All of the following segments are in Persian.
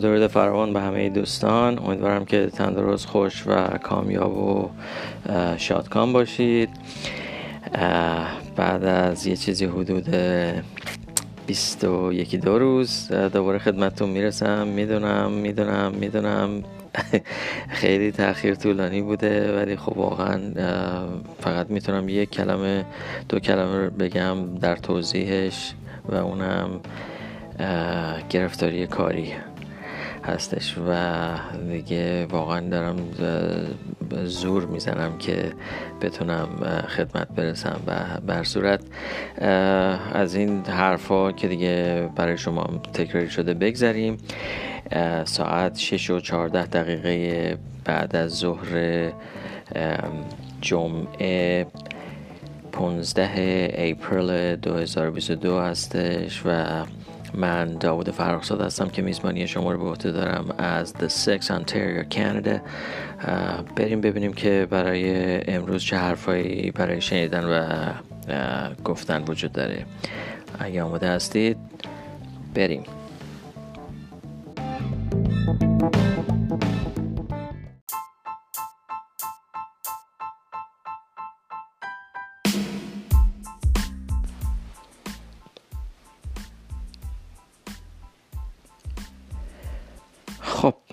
درود فراوان به همه دوستان. امیدوارم که تندرست خوش و کامیاب و شادکام باشید. بعد از یه چیزی حدود بیست و یکی دو روز دوباره خدمتتون می‌رسم. می‌دونم می‌دونم می‌دونم. خیلی تاخیر طولانی بوده ولی خب واقعا فقط می‌تونم یک کلمه دو کلمه بگم در توضیحش و اونم گرفتاری کاری. هستش و دیگه واقعا دارم زور می‌زنم که بتونم خدمت برسم و بر صورت. از این حرفا که دیگه برای شما تکراری شده بگذریم. ساعت 6 و 14 دقیقه بعد از ظهر جمعه 15 اپریل 2022 هستش و من داود فرخزاد هستم که میزبانی شما رو به عهده دارم از The Six Ontario Canada. بریم ببینیم که برای امروز چه حرفایی برای شنیدن و گفتن وجود داره. اگه آماده هستید بریم.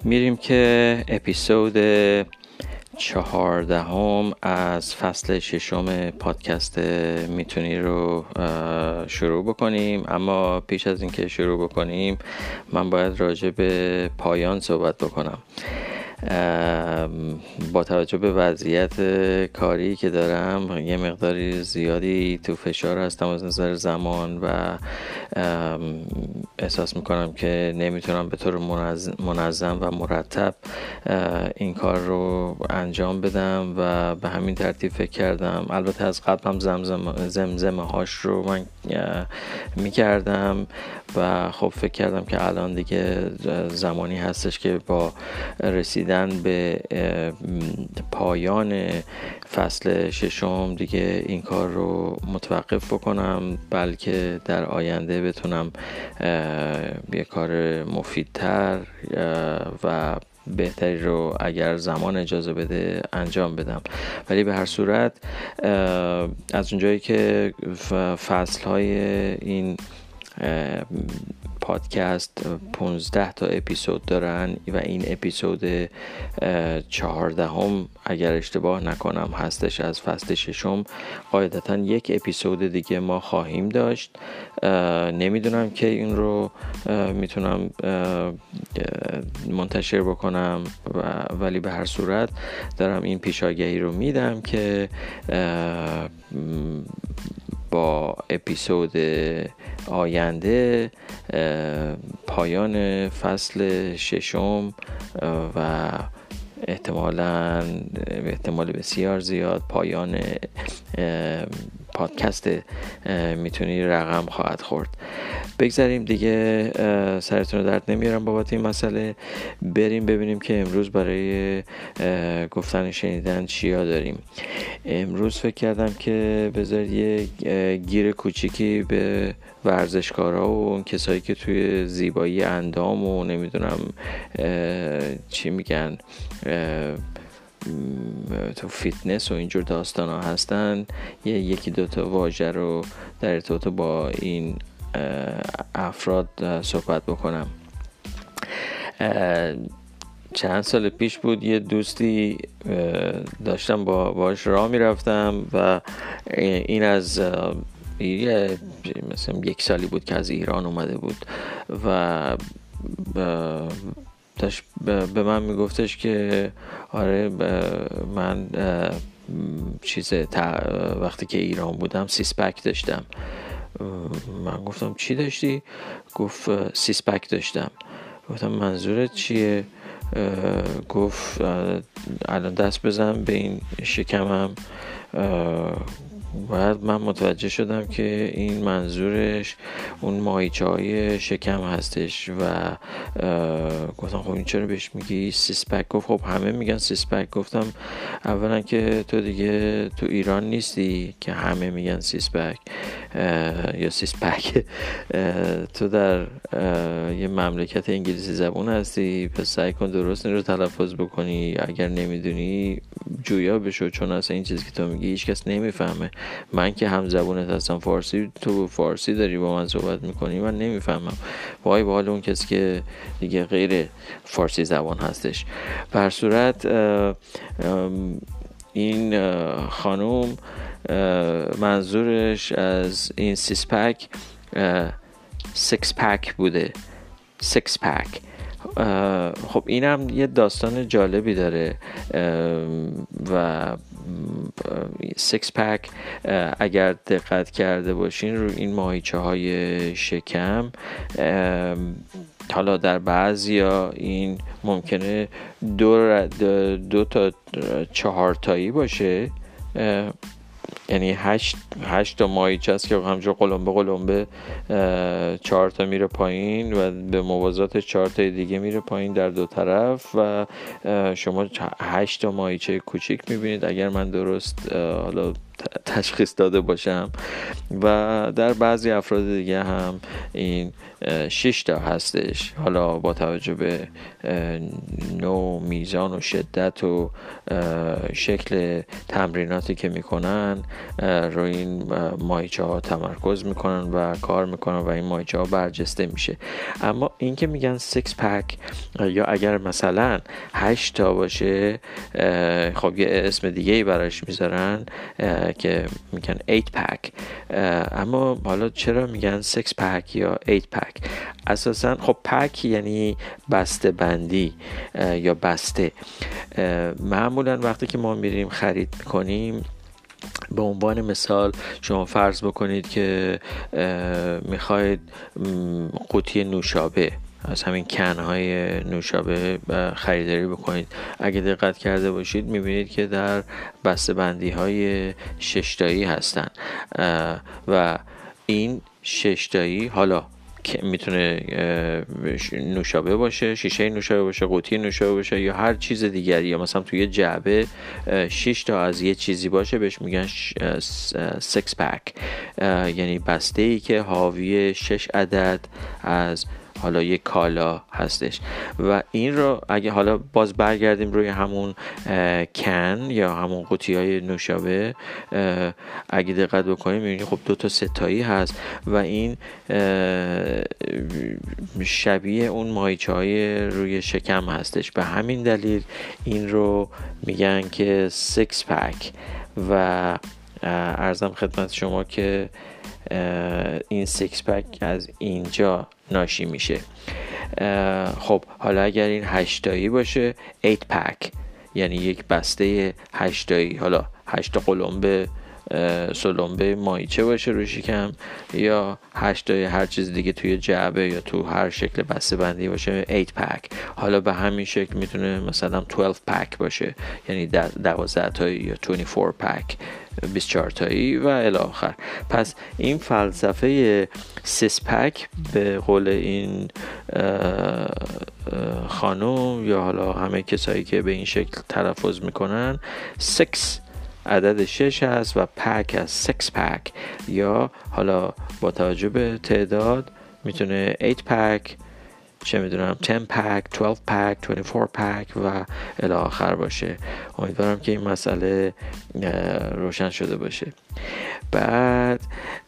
میریم که اپیزود چهاردهم از فصل ششم پادکست می‌تونی رو شروع بکنیم. اما پیش از اینکه شروع بکنیم من باید راجع به پایان صحبت بکنم. با توجه به وضعیت کاری که دارم یه مقداری زیادی تو فشار هستم از نظر زمان و احساس می‌کنم که نمی‌تونم به طور منظم و مرتب این کار رو انجام بدم و به همین ترتیب فکر کردم. البته از قبل هم زمزمه, زمزمه هاش رو من می‌کردم و خب فکر کردم که الان دیگه زمانی هستش که با رسیدن به پایان فصل ششم دیگه این کار رو متوقف بکنم بلکه در آینده بتونم یه کار مفیدتر و بهتری رو اگر زمان اجازه بده انجام بدم. ولی به هر صورت از اونجایی که فصل های این پادکست 15 تا اپیزود دارن و این اپیزود 14 هم اگر اشتباه نکنم هستش از فصل ششم. قاعدتا یک اپیزود دیگه ما خواهیم داشت. نمی‌دونم که این رو می‌تونم منتشر بکنم ولی به هر صورت دارم این پیشاگهی رو میدم که با اپیزود آینده پایان فصل ششم و احتمالا احتمال بسیار زیاد پایان پادکست می‌تونی رقم خواهد خورد. بگذاریم دیگه سرتون درد نمیارم بابت این مسئله. بریم ببینیم که امروز برای گفتن شنیدن چیا داریم. امروز فکر کردم که بذار یه گیر کوچیکی به ورزشکارا و اون کسایی که توی زیبایی اندام و نمی‌دونم چی میگن تو فیتنس و اینجور داستان ها هستن. یه یکی دوتا واژه رو در ارتباط با این افراد صحبت بکنم. چند سال پیش بود یه دوستی داشتم با باش راه می‌رفتم و این از مثلا یک سالی بود که از ایران اومده بود و داشت به من میگفتش که آره من چیز وقتی که ایران بودم سیسپک داشتم من گفتم چی داشتی؟ گفت سیسپک داشتم گفتم منظورت چیه؟ گفت الان دست بزن به این شکمم بعد من متوجه شدم که این منظورش اون ماهیچه های شکم هستش و گفتم خب این چرا بهش میگی؟ six-pack گفت خب همه میگن six-pack گفتم اولا که تو دیگه تو ایران نیستی که همه میگن six-pack یا six-pack. تو در یه مملکت انگلیسی زبون هستی پس سعی کن درست این رو تلفظ بکنی. اگر نمی‌دونی جویا بشو چون اصلا این چیزی که تو میگی هیچ کس نمی‌فهمه. من که هم زبونت هستم فارسی تو فارسی داری با من صحبت می‌کنی من نمی‌فهمم. وای به حال اون کسی که دیگه غیر فارسی زبان هستش. بر صورت این خانوم منظورش از این سیس پک سکس پک بوده. سکس پک. خب اینم یه داستان جالبی داره و سکس پک اگر دقت کرده باشین رو این ماهیچه های شکم حالا در بعضی ها این ممکنه دو, دو تا چهار تایی باشه یعنی هشت, هشت تا ماهیچه است که همجور قلمبه قلمبه چهار تا میره پایین و به موازات چهار تا دیگه میره پایین در دو طرف و شما هشت تا ماهیچه کوچیک می‌بینید. اگر من درست حالا تشخیص داده باشم. و در بعضی افراد دیگه هم این شش تا هستش. حالا با توجه به نوع میزان و شدت و شکل تمریناتی که می‌کنن روی این مایچه ها تمرکز می‌کنن و کار می‌کنن و این مایچه ها برجسته میشه. اما این که میگن سکس پک یا اگر مثلا هشت تا باشه خب یه اسم دیگه ای براش می‌ذارن که میگن 8 پک اما حالا چرا میگن 6 پک یا 8 پک اساسا خب پک یعنی بسته بندی یا بسته. معمولا وقتی که ما میریم خرید می‌کنیم به عنوان مثال شما فرض بکنید که می‌خواید قوطی نوشابه از همین کنهای نوشابه خریداری بکنید. اگه دقت کرده باشید می‌بینید که در بسته بندی های ششتایی هستن. و این ششتایی حالا می‌تونه نوشابه باشه شیشه نوشابه باشه قوطی نوشابه باشه یا هر چیز دیگری یا مثلا توی جعبه 6 تا از یه چیزی باشه بهش میگن سکس پک یعنی بسته ای که حاوی 6 عدد از حالا یک کالا هستش. و این رو اگه حالا باز برگردیم روی همون کن یا همون قوطی های نوشابه اگه دقت بکنیم می‌بینیم خب دو تا ستایی هست و این شبیه اون ماهیچه های روی شکم هستش. به همین دلیل این رو میگن که سکس پک و ارزم خدمت شما که این سکس پک از اینجا ناشی میشه. خب حالا اگر این هشتایی باشه 8 پک. یعنی یک بسته هشتایی حالا هشت قلمبه سلمبه مایچه باشه روی شکم یا هشتای هر چیز دیگه توی جعبه یا تو هر شکل بسته بندی باشه 8 پک. حالا به همین شکل می‌تونه مثلا 12 پک باشه یعنی 12 تایی یا 24 پک 24 تایی و الی آخر. پس این فلسفه سیس پک به قول این خانم یا حالا همه کسایی که به این شکل تلفظ می‌کنن سکس عدد 6 هست و پک از سکس پک یا حالا با توجه به تعداد می‌تونه 8 پک چه می‌دونم 10 پک 12 پک 24 پک و الی آخر باشه. امیدوارم که این مسئله روشن شده باشه. بعد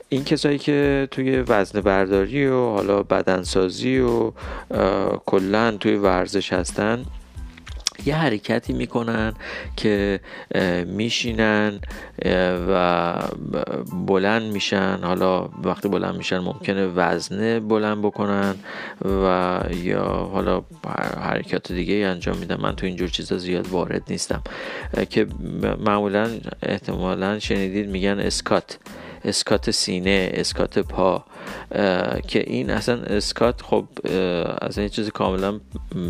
این کسایی که توی وزن برداری و حالا بدنسازی و کلا توی ورزش هستن یه حرکتی می‌کنن که میشینن و بلند میشن. حالا وقتی بلند میشن ممکنه وزنه بلند بکنن و یا حالا حرکات دیگه انجام میدن. من تو اینجور چیزا زیاد وارد نیستم. که معمولا احتمالا شنیدید میگن اسکات اسکات سینه اسکات پا. که این اصلا اسکات خب اصلا یه چیز کاملا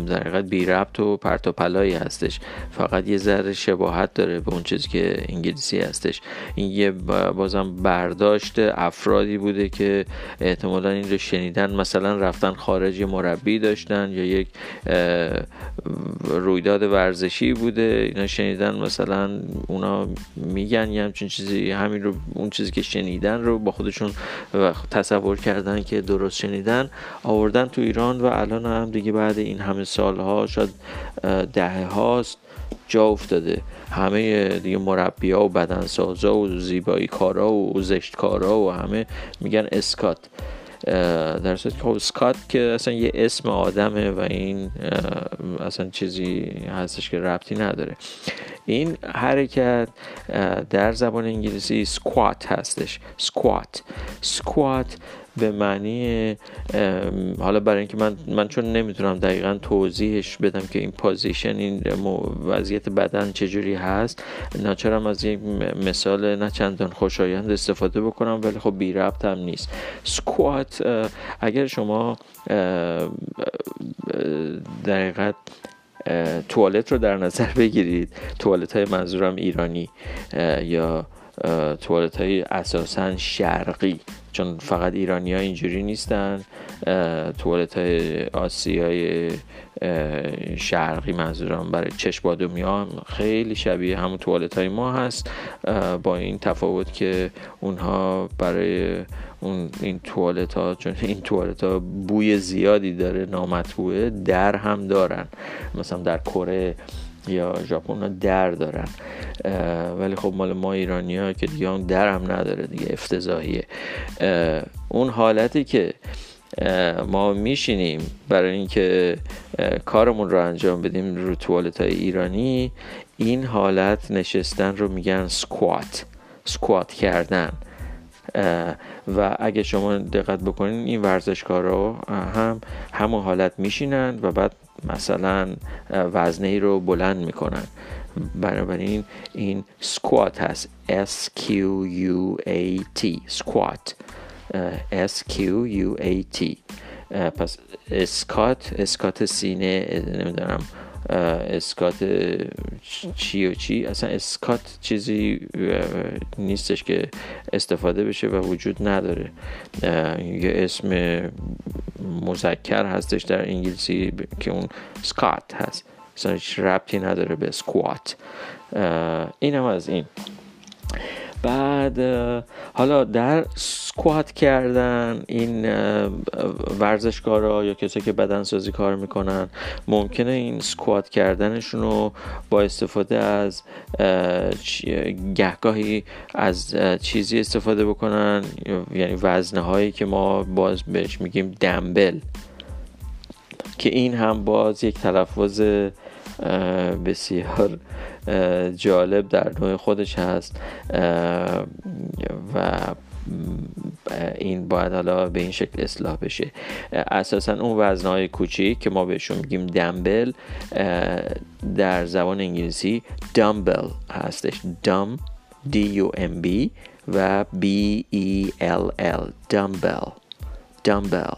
در حقیقت بی ربط و پرت و پلایی هستش. فقط یه ذره شباهت داره به اون چیزی که انگلیسی هستش. این یه بازم برداشت افرادی بوده که احتمالا این رو شنیدن. مثلا رفتن خارج مربی داشتن یا یک رویداد ورزشی بوده. اینا شنیدن مثلا اونا میگن یه همچین چیزی همین رو اون چیزی که شنیدن رو با خودشون تصور کردن که درست شنیدن آوردن تو ایران و الان هم دیگه بعد این همه سالها شاید دهه هاست جا افتاده. همه دیگه مربی ها و بدنسازا و زیبایی کارا و زشت کارا و همه میگن اسکات. در صورت که خب اسکات که اصلا یه اسم آدمه و این اصلا چیزی هستش که ربطی نداره. این حرکت در زبان انگلیسی سکوات هستش. squat. squat به معنی حالا برای اینکه من من چون نمی‌تونم دقیقا توضیحش بدم که این position این وضعیت بدن چجوری هست ناچارم از یک مثال نه چندان خوشایند استفاده بکنم ولی خب بی ربط هم نیست. سکوات اگر شما دقیقت توالت رو در نظر بگیرید توالت های منظورم ایرانی یا توالت های اساسا شرقی چون فقط ایرانی ها اینجوری نیستن. توالت های آسیای شرقی منظورم برای چشم ها خیلی شبیه همون توالت های ما هست. با این تفاوت که اونها برای اون این توالت ها چون این توالت ها بوی زیادی داره نامطبوعه در هم دارن. مثلا در کره یا ژاپن در دارن. ولی خب مال ما ایرانی ها که دیگه اون در هم نداره دیگه افتضاحیه. اون حالتی که ما میشینیم برای اینکه کارمون رو انجام بدیم رو توالت های ایرانی این حالت نشستن رو میگن سکوات سکوات کردن. و اگه شما دقت بکنین این ورزشکارا هم همون حالت میشینن و بعد مثلا وزنه ای رو بلند می‌کنن. بنابراین این سکوات هست. S Q U A T. سکوات. S Q U A T. پس اسکات اسکات سینه نمی‌دونم اسکات چی و چی؟ اصلا اسکات چیزی نیستش که استفاده بشه و وجود نداره. یه اسم مذکر هستش در انگلیسی که اون سکات هست. اصلا هیچ ربطی نداره به سکوات. اینم از این. بعد حالا در سکوات کردن این ورزشکارا یا کسایی که بدنسازی کار می‌کنن ممکنه این سکوات کردنشون رو با استفاده از گهگاهی از چیزی استفاده بکنن یعنی وزنه هایی که ما باز بهش میگیم دمبل که این هم باز یک تلفظ بسیار جالب در نوع خودش هست. و این باید حالا به این شکل اصلاح بشه. اساسا اون وزنهای کوچیک که ما بهشون میگیم دمبل در زبان انگلیسی دامبل هستش. دام D U M B و B E L L دامبل دامبل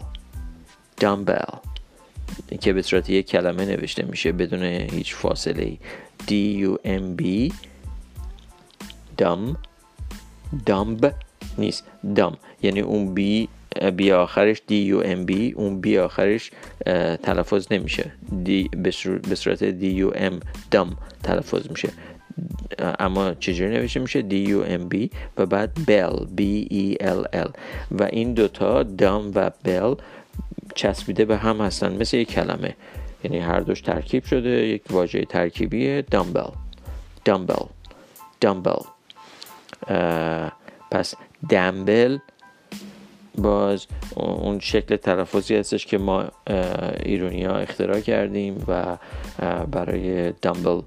dumbbell که به صورت یک کلمه نوشته میشه بدون هیچ فاصله ای D U M B dum dumb نیست. dum یعنی اون B B آخرش D U M B اون B آخرش تلفظ نمیشه. D به صورت D U M dum تلفظ میشه. اما چجوری نوشته میشه؟ D U M B و بعد bell B E L L و این دوتا دام و بل چسبیده به هم هستن. مثل یک کلمه. یعنی هر دوش ترکیب شده یک واژه ترکیبیه دامبل دامبل دامبل پس دمبل باز اون شکل تلفظی هستش که ما ایرونی ها اختراع کردیم و برای دامبل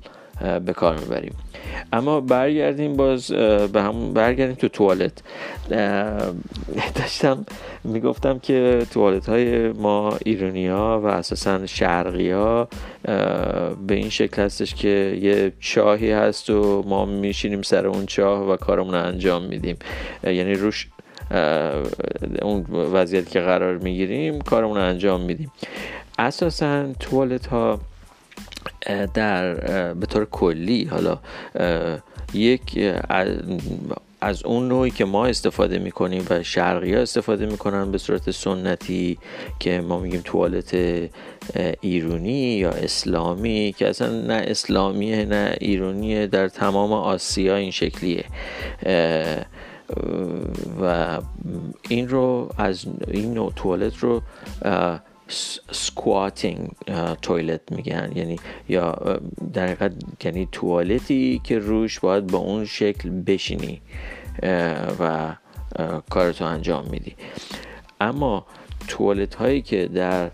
به کار می‌بریم. اما برگردیم باز به همون برگردیم تو توالت. داشتم می‌گفتم که توالت های ما ایرانی ها و اساسا شرقی ها به این شکل هستش که یه چاهی هست و ما میشینیم سر اون چاه و کارمون رو انجام میدیم. یعنی روش اون وضعیت که قرار می‌گیریم کارمون رو انجام میدیم. اساسا توالت ها در به طور کلی حالا یک از اون نوعی که ما استفاده می‌کنیم و شرقی ها استفاده می‌کنن به صورت سنتی که ما میگیم توالت ایرونی یا اسلامی که اصلا نه اسلامیه نه ایرونیه در تمام آسیا این شکلیه. و این رو از این نوع توالت رو squatting toilet میگن. یعنی یا در حقیقت یعنی توالتی که روش باید با اون شکل بشینی و کارتو انجام میدی. اما توالت هایی که در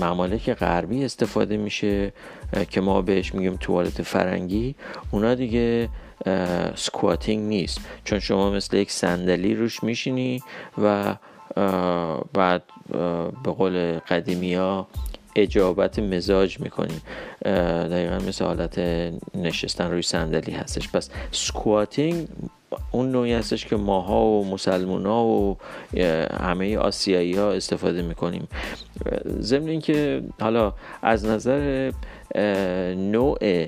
ممالک غربی استفاده میشه که ما بهش میگیم توالت فرنگی اونا دیگه squatting نیست. چون شما مثل یک صندلی روش میشینی و بعد به قول قدیمی ها اجابت مزاج می‌کنیم. دقیقا مثل حالت نشستن روی صندلی هستش. پس سکواتینگ اون نوعی هستش که ماها و مسلمون ها و همه آسیایی ها استفاده می‌کنیم. ضمن اینکه حالا از نظر نوع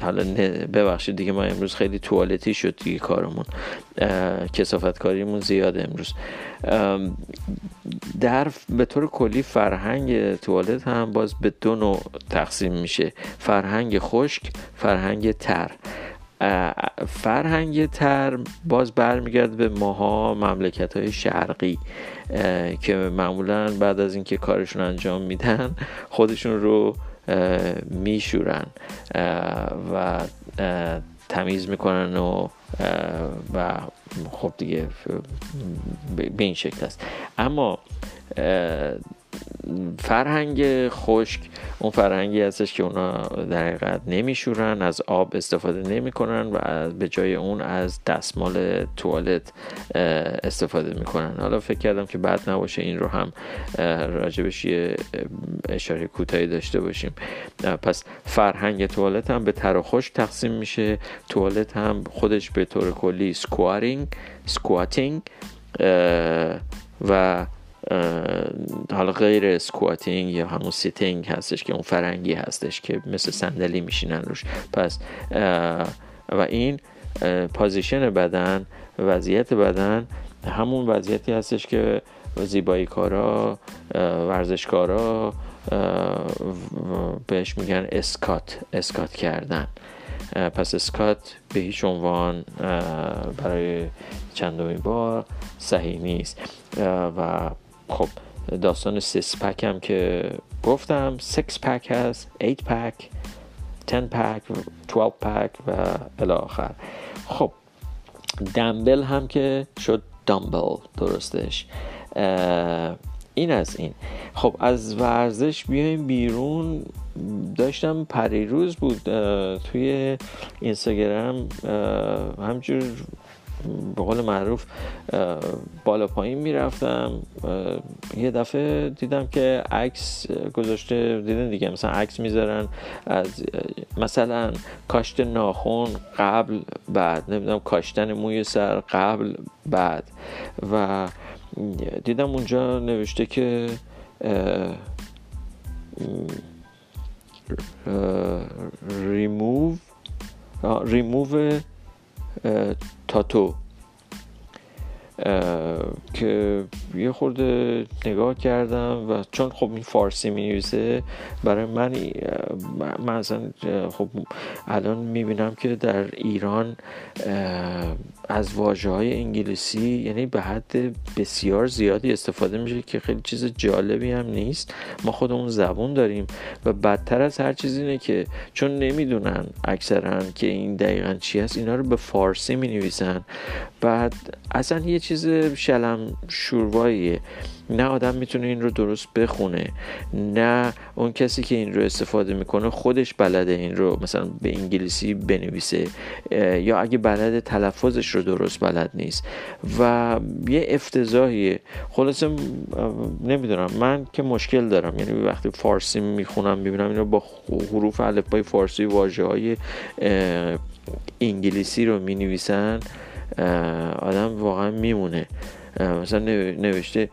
حالا ببخشید دیگه ما امروز خیلی توالتی شد دیگه کارمون. کسافت کاریمون زیاده امروز. در به طور کلی فرهنگ توالت هم باز به دو نوع تقسیم میشه. فرهنگ خشک فرهنگ تر. فرهنگ تر باز برمیگرد به ماها مملکت های شرقی که معمولا بعد از اینکه کارشون انجام میدن خودشون رو میشورن و تمیز می‌کنن و و خب دیگه به این شکل است. اما فرهنگ خشک اون فرهنگی هستش که اونا در حقیقت نمیشورن از آب استفاده نمی‌کنن و به جای اون از دستمال توالت استفاده می‌کنن. حالا فکر کردم که بعد نباشه این رو هم راجبش یه اشاره کوتاهی داشته باشیم. پس فرهنگ توالت هم به تر و خشک تقسیم میشه. توالت هم خودش به طور کلی squatting squatting و حالا غیر squatting یا همون sitting هستش که اون فرنگی هستش که مثل صندلی میشینن روش. پس و این position بدن وضعیت بدن همون وضعیتی هستش که زیبایی کارا ورزشکارا بهش میگن اسکات اسکات کردن. پس اسکات به هیچ عنوان برای چندمی بار صحیح نیست. و خب داستان سیس پک هم که گفتم سکس پک هست 8 پک 10 پک 12 پک و الاخر خب دمبل هم که شد دامبل درستش. این از این. خب از ورزش بیایم بیرون. داشتم پریروز بود توی اینستاگرام همجور به قول معروف بالا پایین می‌رفتم. یه دفعه دیدم که عکس گذاشته دیدن دیگه مثلا عکس می‌ذارن از مثلا کاشت ناخون قبل بعد نمی‌دونم کاشتن موی سر قبل بعد. و دیدم اونجا نوشته که ریموو ریموو تاتو. که یه خورده نگاه کردم و چون خب این فارسی می نویسه برای من من خب الان می بینم که در ایران از واجه های انگلیسی یعنی به حد بسیار زیادی استفاده میشه که خیلی چیز جالبی هم نیست. ما خودمون زبون داریم و بدتر از هر چیز اینه که چون نمی‌دونن اکثرا که این دقیقا چی هست اینا رو به فارسی می نویسن بعد اصلا یه چیز شلم شورواییه. نه آدم می‌تونه این رو درست بخونه. نه اون کسی که این رو استفاده می‌کنه خودش بلده این رو مثلا به انگلیسی بنویسه یا اگه بلده تلفظش رو درست بلد نیست. و یه افتضاحیه. خلاصه نمی‌دونم. من که مشکل دارم. یعنی وقتی فارسی می‌خونم می‌بینم اینو با حروف الفبای فارسی واژه های انگلیسی رو می آدم واقعا میمونه. مثلا نوشته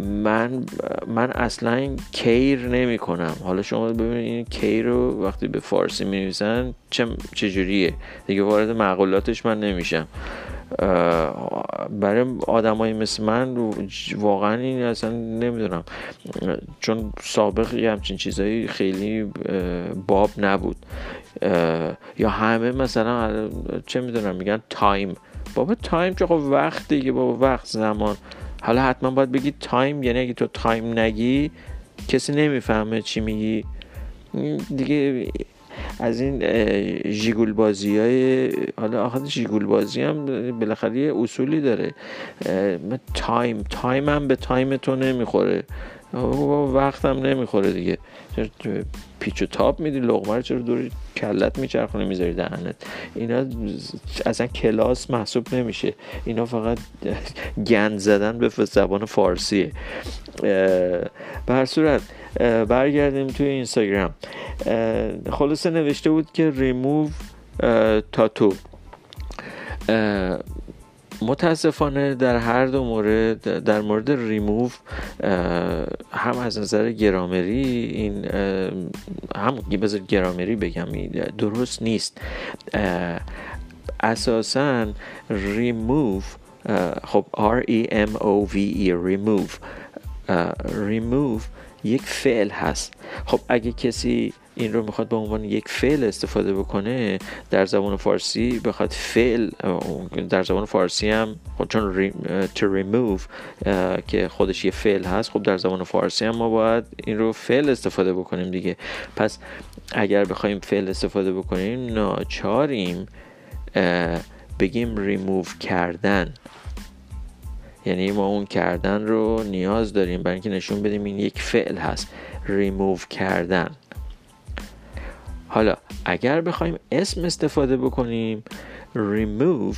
من من اصلا کیر نمی کنم حالا شما ببینید این کیر رو وقتی به فارسی می نویسن چه چجوریه؟ دیگه وارد معقولاتش من نمیشم. برای آدمایی مثل من واقعا این اصلا نمی‌دونم. چون سابق یه همچین چیزایی خیلی باب نبود. یا همه مثلا چه می‌دونم میگن time. بابا time چه خب وقت دیگه بابا وقت زمان. حالا حتما باید بگی time یعنی اگه تو time نگی کسی نمی‌فهمه چی میگی. دیگه از این جیگول بازی های حالا آخه جیگول بازی هم بالاخره یه اصولی داره. time time هم به time تو نمی‌خوره. وقتم نمی‌خوره دیگه. پیچ و تاب میدی لغمه رو چرا دور کلت میچرخونه می‌ذاری دهنت. اینا اصلا کلاس محسوب نمیشه. اینا فقط گند زدن به زبان فارسیه. به هر برگردیم توی اینستاگرام. خلاصه نوشته بود که ریموو تاتو متاسفانه در هر دو مورد در مورد ریموو هم از نظر گرامری این هم بذار گرامری بگم درست نیست. اساسا ریموو خب R E M O V E remove remove یک فعل هست. خب اگه کسی این رو می‌خواد به عنوان یک فعل استفاده بکنه در زبان فارسی بخواد فعل در زبان فارسی هم خب چون to remove که خودش یه فعل هست خب در زبان فارسی هم ما باید این رو فعل استفاده بکنیم دیگه. پس اگر بخوایم فعل استفاده بکنیم ناچاریم بگیم ریموو کردن. یعنی ما اون کردن رو نیاز داریم. برای اینکه نشون بدیم این یک فعل هست. ریموو کردن. حالا اگر بخوایم اسم استفاده بکنیم remove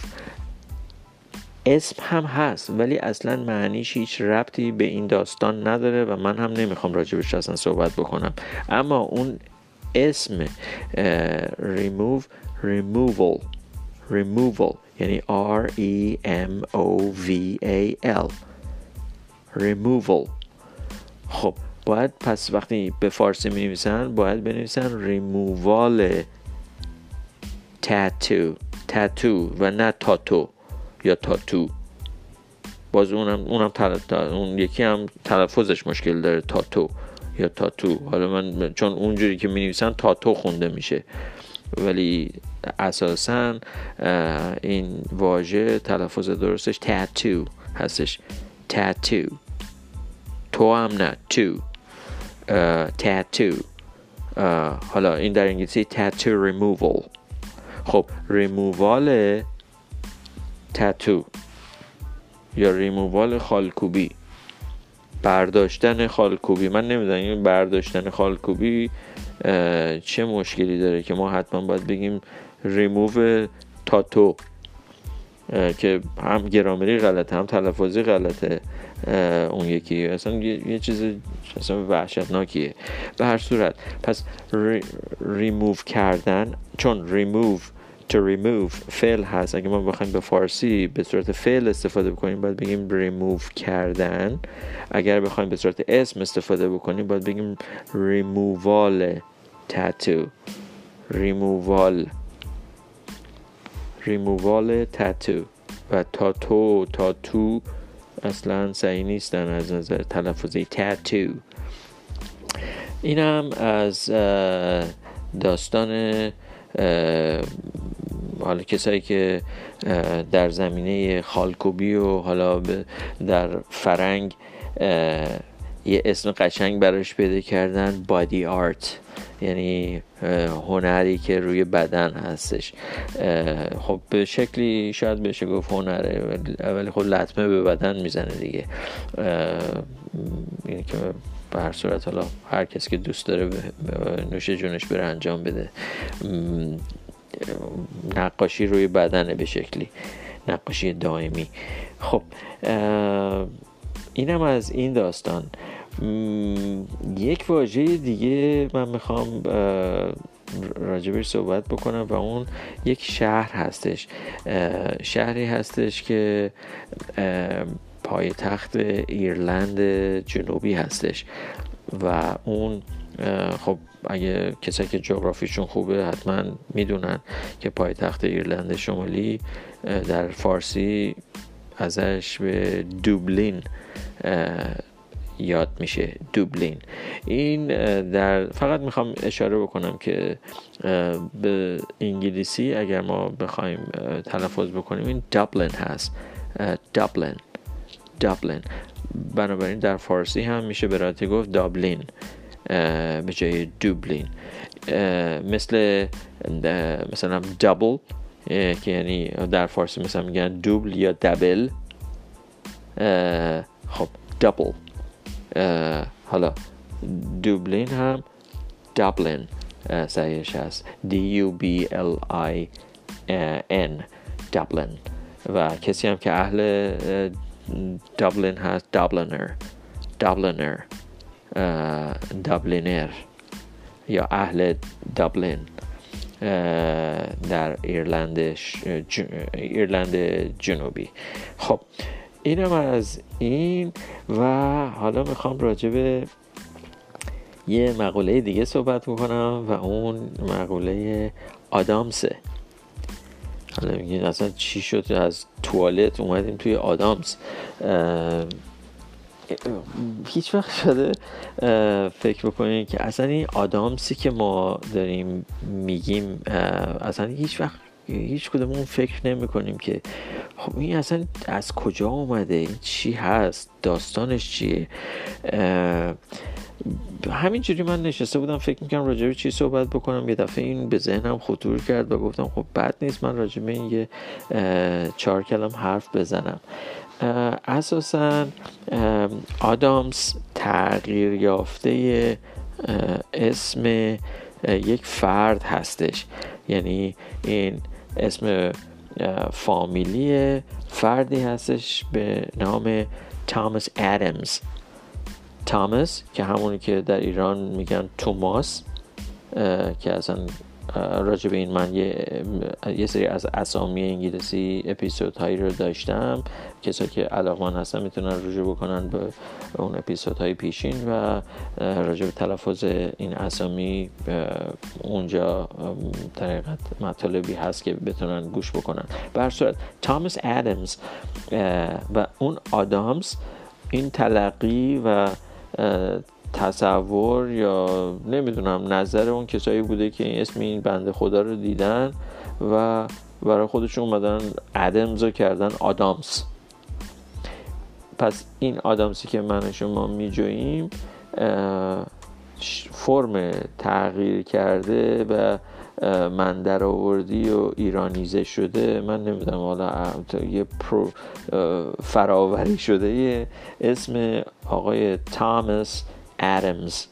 اسم هم هست ولی اصلا معنیش هیچ ربطی به این داستان نداره و من هم نمی‌خوام راجبش اصلا صحبت بکنم. اما اون اسم remove removal removal. یعنی R E M O V A L. Removal. خب باید پس وقتی به فارسی می نویسن باید بنویسن ریمووال تاتو تاتو و نه تاتو یا تاتو باز اونم اونم اون یکی هم تلفظش مشکل داره تاتو یا تاتو حالا من چون اونجوری که می نویسن تاتو خونده میشه. ولی اساسا این واژه تلفظ درستش تاتو هستش. تاتو تو هم نه تو tattoo حالا این در انگلیسی تاتو ریمووال خب ریمووال تاتو یا ریمووال خالکوبی. برداشتن خالکوبی. من نمی‌دونم این برداشتن خالکوبی چه مشکلی داره که ما حتما باید بگیم ریموو تاتو که هم گرامری غلطه هم تلفظی غلطه اون یکی اصلا یه, چیز اصلا وحشتناکیه. به هر صورت پس remove کردن چون remove to remove فعل هست. اگه ما بخوایم به فارسی به صورت فعل استفاده بکنیم باید بگیم ریموو کردن. اگر بخوایم به صورت اسم استفاده بکنیم باید بگیم ریمووال تاتو ریمووال ریمووال تاتو و تاتو تاتو اصلا صحیح نیستن از نظر تلفظی. تاتو اینم از داستان حالا کسایی که در زمینه خالکوبی و حالا در فرنگ یه اسم قشنگ براش پیدا کردن بادی آرت یعنی هنری که روی بدن هستش. خب به شکلی شاید بشه گفت هنره ولی خب لطمه به بدن می‌زنه دیگه. اینه که به هر صورت حالا هر کس که دوست داره نوش جونش بره انجام بده. نقاشی روی بدنه به شکلی نقاشی دائمی. خب اینم از این داستان. یک واژه دیگه من می‌خوام راجبش صحبت بکنم و اون یک شهر هستش. شهری هستش که پایتخت ایرلند جنوبی هستش و اون خب اگه کسایی که جغرافیشون خوبه حتما می‌دونن که پایتخت ایرلند شمالی در فارسی ازش به دوبلین یاد میشه. دوبلین. این در فقط می‌خوام اشاره بکنم که به انگلیسی اگر ما بخوایم تلفظ بکنیم این دابلین هست. دابلین دابلین بنابراین در فارسی هم میشه به گفت دابلین به جای دوبلین. مثل مثلا دابل که یعنی در فارسی مثلا میگن دوبل یا دبل. خب دابل حالا دوبلین هم دابلین سعیش هست. D U B L I N دابلین و کسی هم که اهل دابلین هست دابلینر دابلینر دابلینر یا اهل دابلین در ایرلند ایرلند جنوبی. خب اینم از این و حالا می‌خوام راجع به یه مقوله دیگه صحبت بکنم و اون مقوله آدامسه. حالا میگین اصلا چی شد؟ از توالت اومدیم توی آدامس. هیچ وقت شده فکر بکنیم که اصلا این آدامسی که ما داریم میگیم اصلا هیچ وقت هیچ کدومون فکر نمی کنیم که خب این اصلا از کجا اومده؟ این چی هست؟ داستانش چیه؟ همینجوری من نشسته بودم فکر می‌کنم راجع به چی صحبت بکنم. یه دفعه این به ذهنم خطور کرد و گفتم خب بد نیست من راجع به این یه چهار کلم حرف بزنم. اساسا آدامس تغییر یافته اسم یک فرد هستش. یعنی این اسم فامیلی فردی هستش به نام تامس ادمز تامس که همونی که در ایران میگن توماس که اصلا راجع به این من یه, سری از اسامی انگلیسی اپیزود هایی رو داشتم. کسایی که علاقمان هستن می‌تونن رجوع بکنن به اون اپیزود های پیشین و راجع به تلفظ این اسامی اونجا طریقت مطالبی هست که بتونن گوش بکنن. بر صورت تامس ادمز و اون آدامز این تلقی و تصور یا نمی‌دونم نظر اون کسایی بوده که این اسم این بنده خدا رو دیدن و برای خودشون اومدن ادمز رو کردن آدامس پس این آدامسی که من شما میجوییم فرم تغییر کرده و من در آوردی و ایرانیزه شده. من نمی‌دونم حالا یه پرو فراوری شده. یه اسم آقای تامس ادمز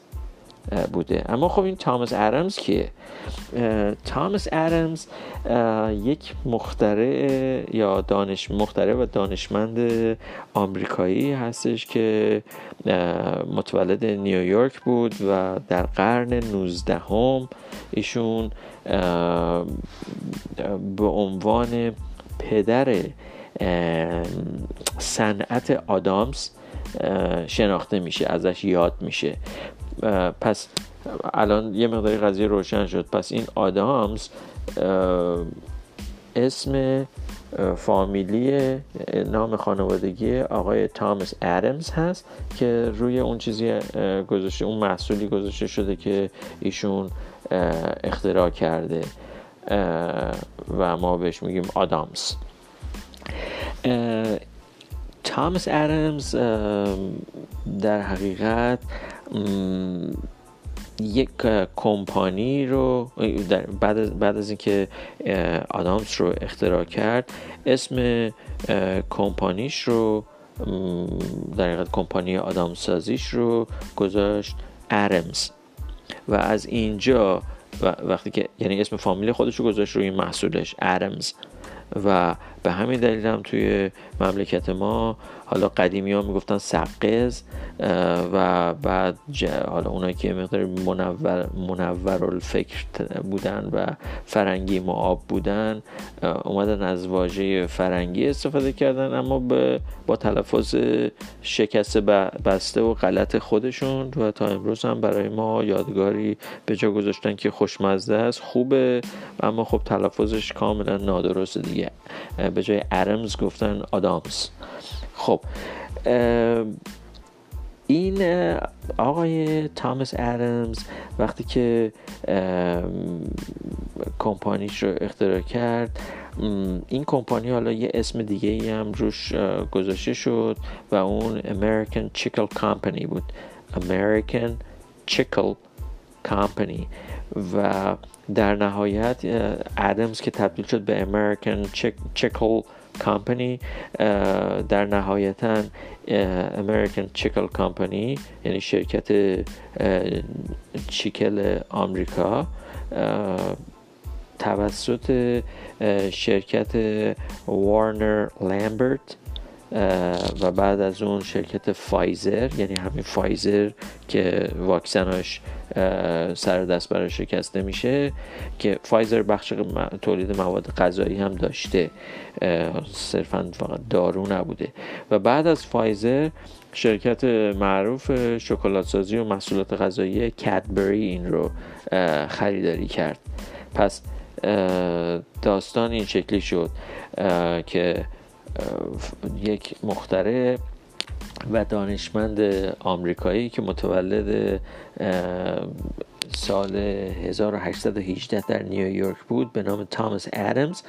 بوده. اما خب این تامس ادمز کیه؟ تامس ادمز یک مخترع یا دانش مخترع و دانشمند آمریکایی هستش که متولد نیویورک بود و در قرن 19 هم ایشون به عنوان پدر صنعت آدامز شناخته میشه ازش یاد میشه. پس الان یه مقداری قضیه روشن شد. پس این آدامز اسم فامیلی نام خانوادگی آقای تامس ادمز هست که روی اون چیزی گذاشته اون محصولی گذاشته شده که ایشون اختراع کرده. و ما بهش میگیم آدامز. تامس ادمز در حقیقت یک کمپانی رو بعد از, بعد از اینکه آدامس رو اختراع کرد اسم کمپانیش رو در حقیقت کمپانی آدام سازیش رو گذاشت ادمز. و از اینجا وقتی که یعنی اسم فامیلی خودش رو گذاشت روی محصولش ادمز. و به همین دلیل هم توی مملکت ما حالا قدیمی ها می‌گفتن سقز و بعد حالا اونایی که مقدار منور, منور الفکر بودن و فرنگی معاب بودن اومدن از واژه فرنگی استفاده کردن اما با تلفظ شکست بسته و غلط خودشون و تا امروز هم برای ما یادگاری به جا گذاشتن که خوشمزه است خوبه اما خب تلفظش کاملا نادرسته دیگه. به جای ارمز گفتن آدامز. خب این آقای تامس ادمز وقتی که کمپانیش رو اختراع کرد این کمپانی حالا یه اسم دیگه ای هم روش گذاشته شد و اون American Chickle Company بود. American Chickle Company. و در نهایت ادمز که تبدیل شد به American Chickle کامپنی در نهایتا امریکن چیکل کامپنی یعنی شرکت چیکل آمریکا توسط شرکت وارنر لامبرت و بعد از اون شرکت فایزر یعنی همین فایزر که واکسناش سر دست برای شکسته میشه که فایزر بخش تولید مواد غذایی هم داشته. صرفا فقط دارو نبوده. و بعد از فایزر شرکت معروف شکلات سازی و محصولات غذایی کدبری این رو خریداری کرد. پس داستان این شکلی شد که یک مختره و دانشمند آمریکایی که متولد سال 1818 در نیویورک بود به نام تامس ادمز.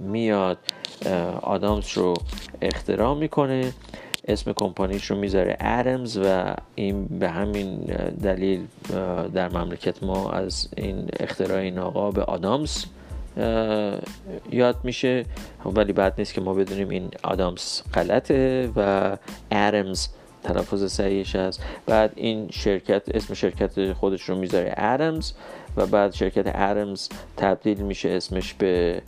میاد آدامز رو اختراع می‌کنه اسم کمپانیش رو می‌ذاره ادمز و این به همین دلیل در مملکت ما از این اختراع این آقا به آدامز یاد میشه. ولی بعد نیست که ما بدونیم این آدامز غلطه و ادمز تلفظ صحیحش هست. بعد این شرکت اسم شرکت خودش رو می‌ذاره ادمز و بعد شرکت ادمز تبدیل میشه اسمش به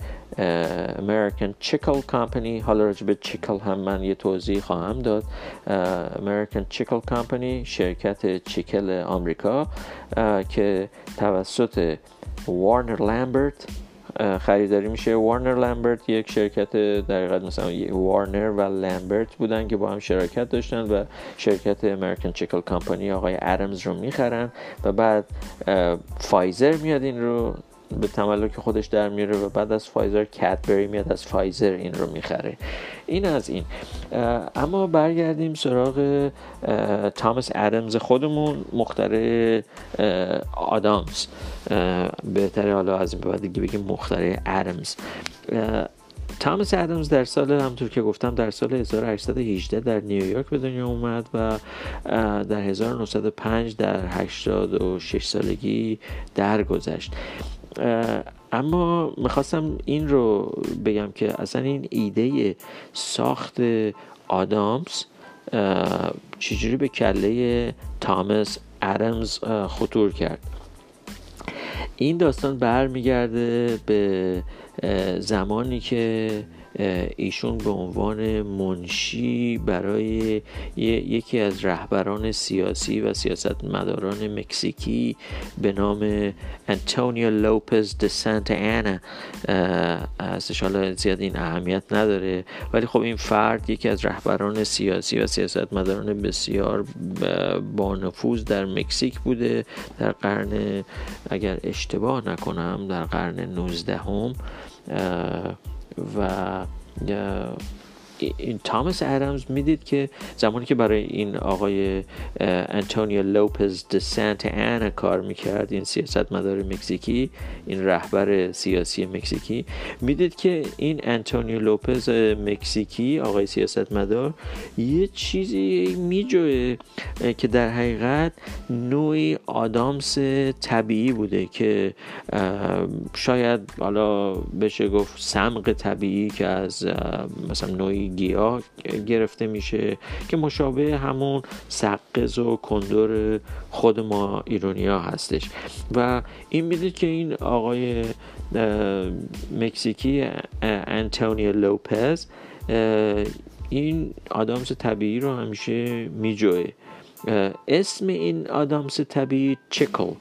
American Chickle Company. حالا راجع به چیکل هم من یه توضیح خواهم داد. American Chickle Company شرکت چیکل آمریکا که توسط وارنر لامبرت خریداری میشه. وارنر لامبرت یک شرکت در مثلا وارنر و لامبرت بودن که با هم شراکت داشتن و شرکت American Chicle Company آقای ادمز رو می‌خرن و بعد فایزر میاد این رو. به تملک خودش در میاره و بعد از فایزر کدبری میاد از فایزر این رو می‌خره. این از این. اما برگردیم سراغ تامس ادمز خودمون مخترع آدامز. بهتره حالا از این بعد دیگه بگیم مختره ادمز. تامس ادمز در سال همطور که گفتم در سال 1818 در نیویورک به دنیا اومد و در 1905 در 86 سالگی درگذشت. اما می‌خواستم این رو بگم که اصلا این ایده ساخت آدامز چجوری به کله تامس ادمز خطور کرد؟ این داستان برمیگرده به زمانی که ایشون به عنوان منشی برای یکی از رهبران سیاسی و سیاستمداران مکزیکی به نام انتونیو لوپز د سانتا انا هستش حالا زیاد این اهمیت نداره. ولی خب این فرد یکی از رهبران سیاسی و سیاستمداران بسیار با نفوذ در مکزیک بوده. در قرن اگر اشتباه نکنم در قرن 19 هم و این تامس ادمز می‌دید که زمانی که برای این آقای انتونیو لوپز د سانت انا کار می‌کرد این سیاست مدار مکزیکی این رهبر سیاسی مکزیکی می‌دید که این انتونیو لوپز مکزیکی آقای سیاست مدار یه چیزی میجوه که در حقیقت نوعی آدامس طبیعی بوده که شاید حالا بشه گفت سمق طبیعی که از مثلا نوعی گیاه گرفته میشه که مشابه همون سقز و کندور خود ما ایرونیا هستش. و این می‌دید که این آقای مکزیکی انتونیو لوپز این آدامس طبیعی رو همیشه میجوه. اسم این آدامس طبیعی چکل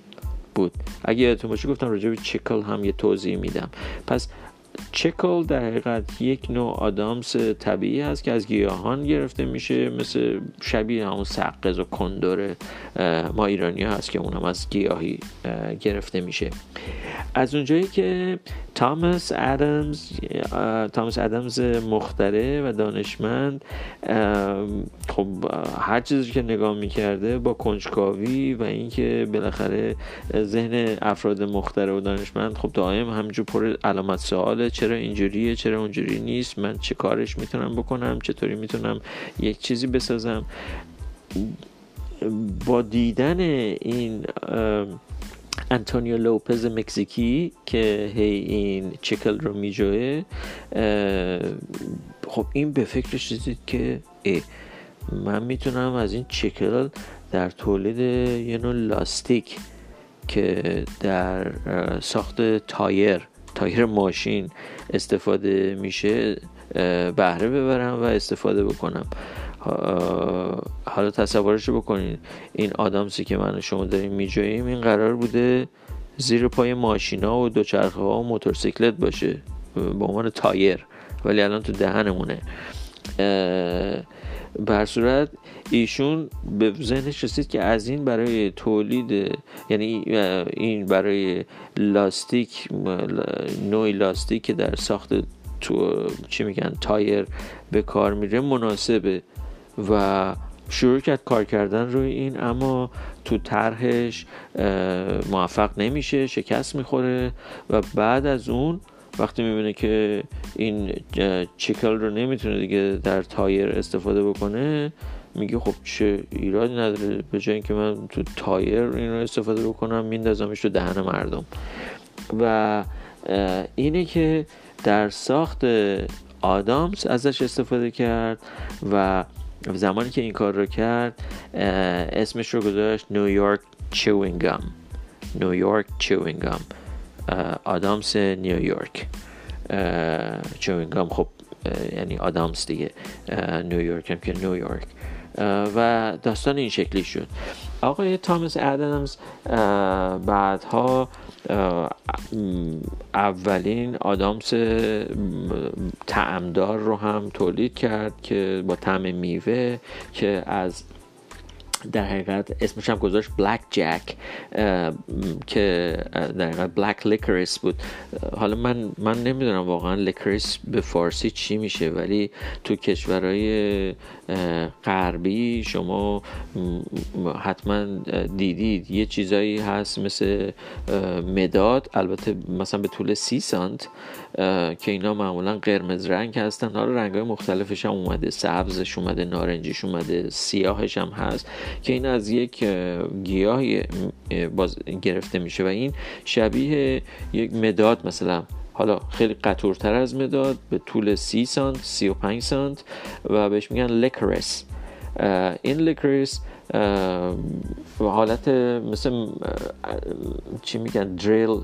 بود. اگه یادتون باشه گفتم راجع به چکل هم یه توضیح میدم. پس چکل در حقیقت یک نوع آدامس طبیعی هست که از گیاهان گرفته میشه مثل شبیه همون سقز و کندور ما ایرانی هست که اونم از گیاهی گرفته میشه. از اونجایی که تامس ادمز تامس ادمز مختره و دانشمند خب هر چیزی که نگاه می‌کرده با کنجکاوی و اینکه بالاخره ذهن افراد مختره و دانشمند خب دائم همینجور پر علامت سواله چرا اینجوریه چرا اونجوری نیست من چه کارش می‌تونم بکنم چطوری می‌تونم یک چیزی بسازم. با دیدن این انتونیو لوپز مکزیکی که هی این chicle رو میجوه خب این به فکرش رسید که ای من می‌تونم از این chicle در تولید یه نوع لاستیک که در ساخت تایر تایر ماشین استفاده میشه بهره ببرم و استفاده بکنم. حالا تصورش بکنین. این آدامسی که من شما داریم می‌جوییم این قرار بوده زیر پای ماشینا و دوچرخه ها و موتورسیکلت باشه به عنوان تایر ولی الان تو دهنمونه. به هر صورت ایشون به ذهنش رسید که از این برای تولید یعنی این برای لاستیک نوع لاستیک که در ساخت تو چی میگن تایر به کار میره مناسبه و شروع کرد کار کردن روی این اما تو طرحش موفق نمیشه شکست می‌خوره و بعد از اون وقتی می‌بینه که این chicle رو نمی‌تونه دیگه در تایر استفاده بکنه میگه خب چه ایرادی نداره به جای اینکه من تو تایر این رو استفاده بکنم میندازمش تو دهن مردم. و اینه که در ساخت آدامس ازش استفاده کرد و زمانی که این کار رو کرد اسمش رو گذاشت نیویورک چوینگام نیویورک چوینگام آدامس نیویورک چوینگام خب یعنی آدامس دیگه. نیویورک هم که نیویورک و داستان این شکلی شد. آقای تامس ادمز بعدها اولین آدامس طعم‌دار رو هم تولید کرد که با طعم میوه که از در حقیقت اسمش هم گذاشت Black Jack که در حقیقت black licorice بود. حالا من من نمی‌دونم واقعا licorice به فارسی چی میشه ولی تو کشورهای غربی شما حتما دیدید. یه چیزایی هست مثل مداد البته مثلا به طول سی سانت که اینا معمولا قرمز رنگ هستن. حالا رنگ های مختلفش هم اومده. سبزش اومده نارنجیش اومده سیاهش هم هست که این از یک گیاه باز گرفته میشه. و این شبیه یک مداد مثلا. حالا خیلی قطورتر از مداد به طول سی سانت سی و پنج سانت و بهش میگن لکرس این لکرس حالت مثل چی میگن؟ دریل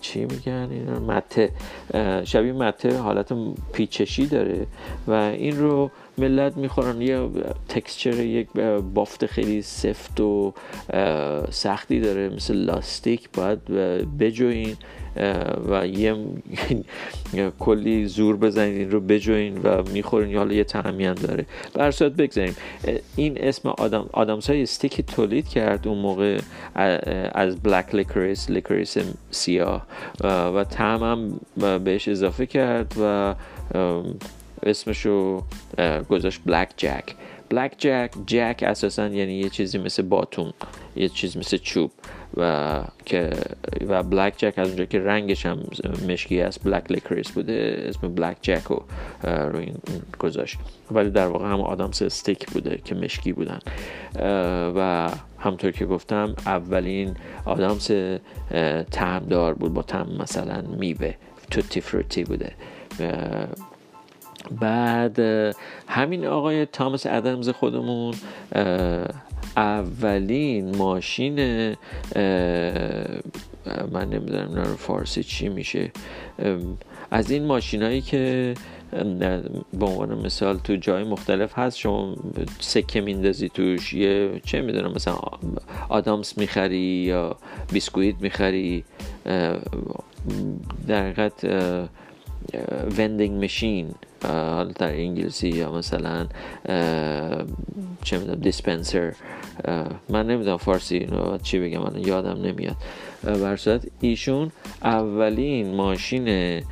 چی میگن این مته. شبیه مته حالت پیچشی داره و این رو ملت می‌خورن. یه تکسچر یک بافت خیلی سفت و سختی داره مثل لاستیک. باید بجوین و یه کلی زور بزنید این رو بجوین و می‌خورین. یا حالا یه طعمی هم داره. به هر صورت بگذریم. این اسم آدم آدامس های stick تولید کرد اون موقع از black licorice licorice سیاه. و طعم هم بهش اضافه کرد و اسمشو گذاشت Black Jack Black Jack jack اساسا یعنی یه چیزی مثل باتون یه چیز مثل چوب. و که و Black Jack از اونجا که رنگش هم مشکی است black licorice بوده اسم Black Jack رو رو این گذاشت. ولی در واقع هم آدامس stick بوده که مشکی بودن. و همینطور که گفتم اولین آدامس طعم‌دار بود با طعم مثلا میوه tutti frutti بوده. بعد همین آقای تامس ادمز خودمون اولین ماشین من نمی‌دونم نه فارسی چی میشه. از این ماشینایی که به عنوان مثال تو جای مختلف هست شما سکه میندازی توش یه چه می‌دونم مثلا آدامس می‌خری یا بیسکویت می‌خری در حقیقت وندینگ مشین حالا در انگلیسی یا مثلا چه می‌دونم دیسپنسر من نمی‌دونم فارسی اینو چی بگم من یادم نمیاد. برصورت ایشون اولین ماشین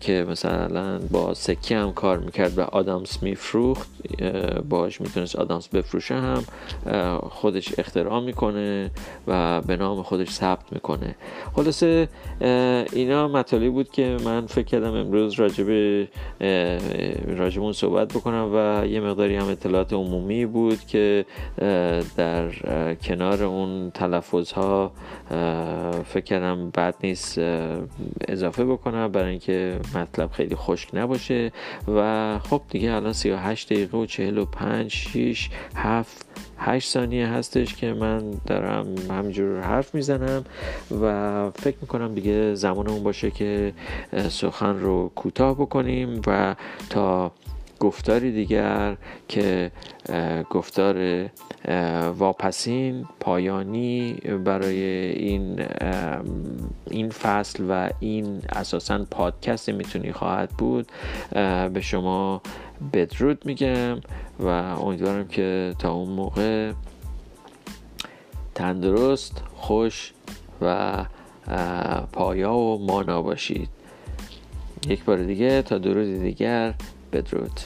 که مثلا با سکه هم کار می‌کرد و آدامس میفروخت باش می‌تونست آدامس بفروشه هم خودش اختراع می‌کنه و به نام خودش ثبت می‌کنه. خلاصه اینا مطالی بود که من فکر کردم امروز راجب راجبون صحبت بکنم و یه مقداری هم اطلاعات عمومی بود که در کنار اون تلفظ ها فکر کردم بد نیست اضافه بکنم. برای اینکه مطلب خیلی خشک نباشه. و خب دیگه الان 38 دقیقه و 45 6 7 8 ثانیه هستش که من دارم همینجور حرف می‌زنم و فکر می‌کنم دیگه زمان اون باشه که سخن رو کوتاه بکنیم و تا گفتاری دیگر که گفتار واپسین پایانی برای این این فصل و این اساسا پادکست می‌تونی خواهد بود. به شما بدرود میگم و امیدوارم که تا اون موقع تندرست خوش و پایا و مانا باشید. یک بار دیگه تا درود دیگر. بدرود.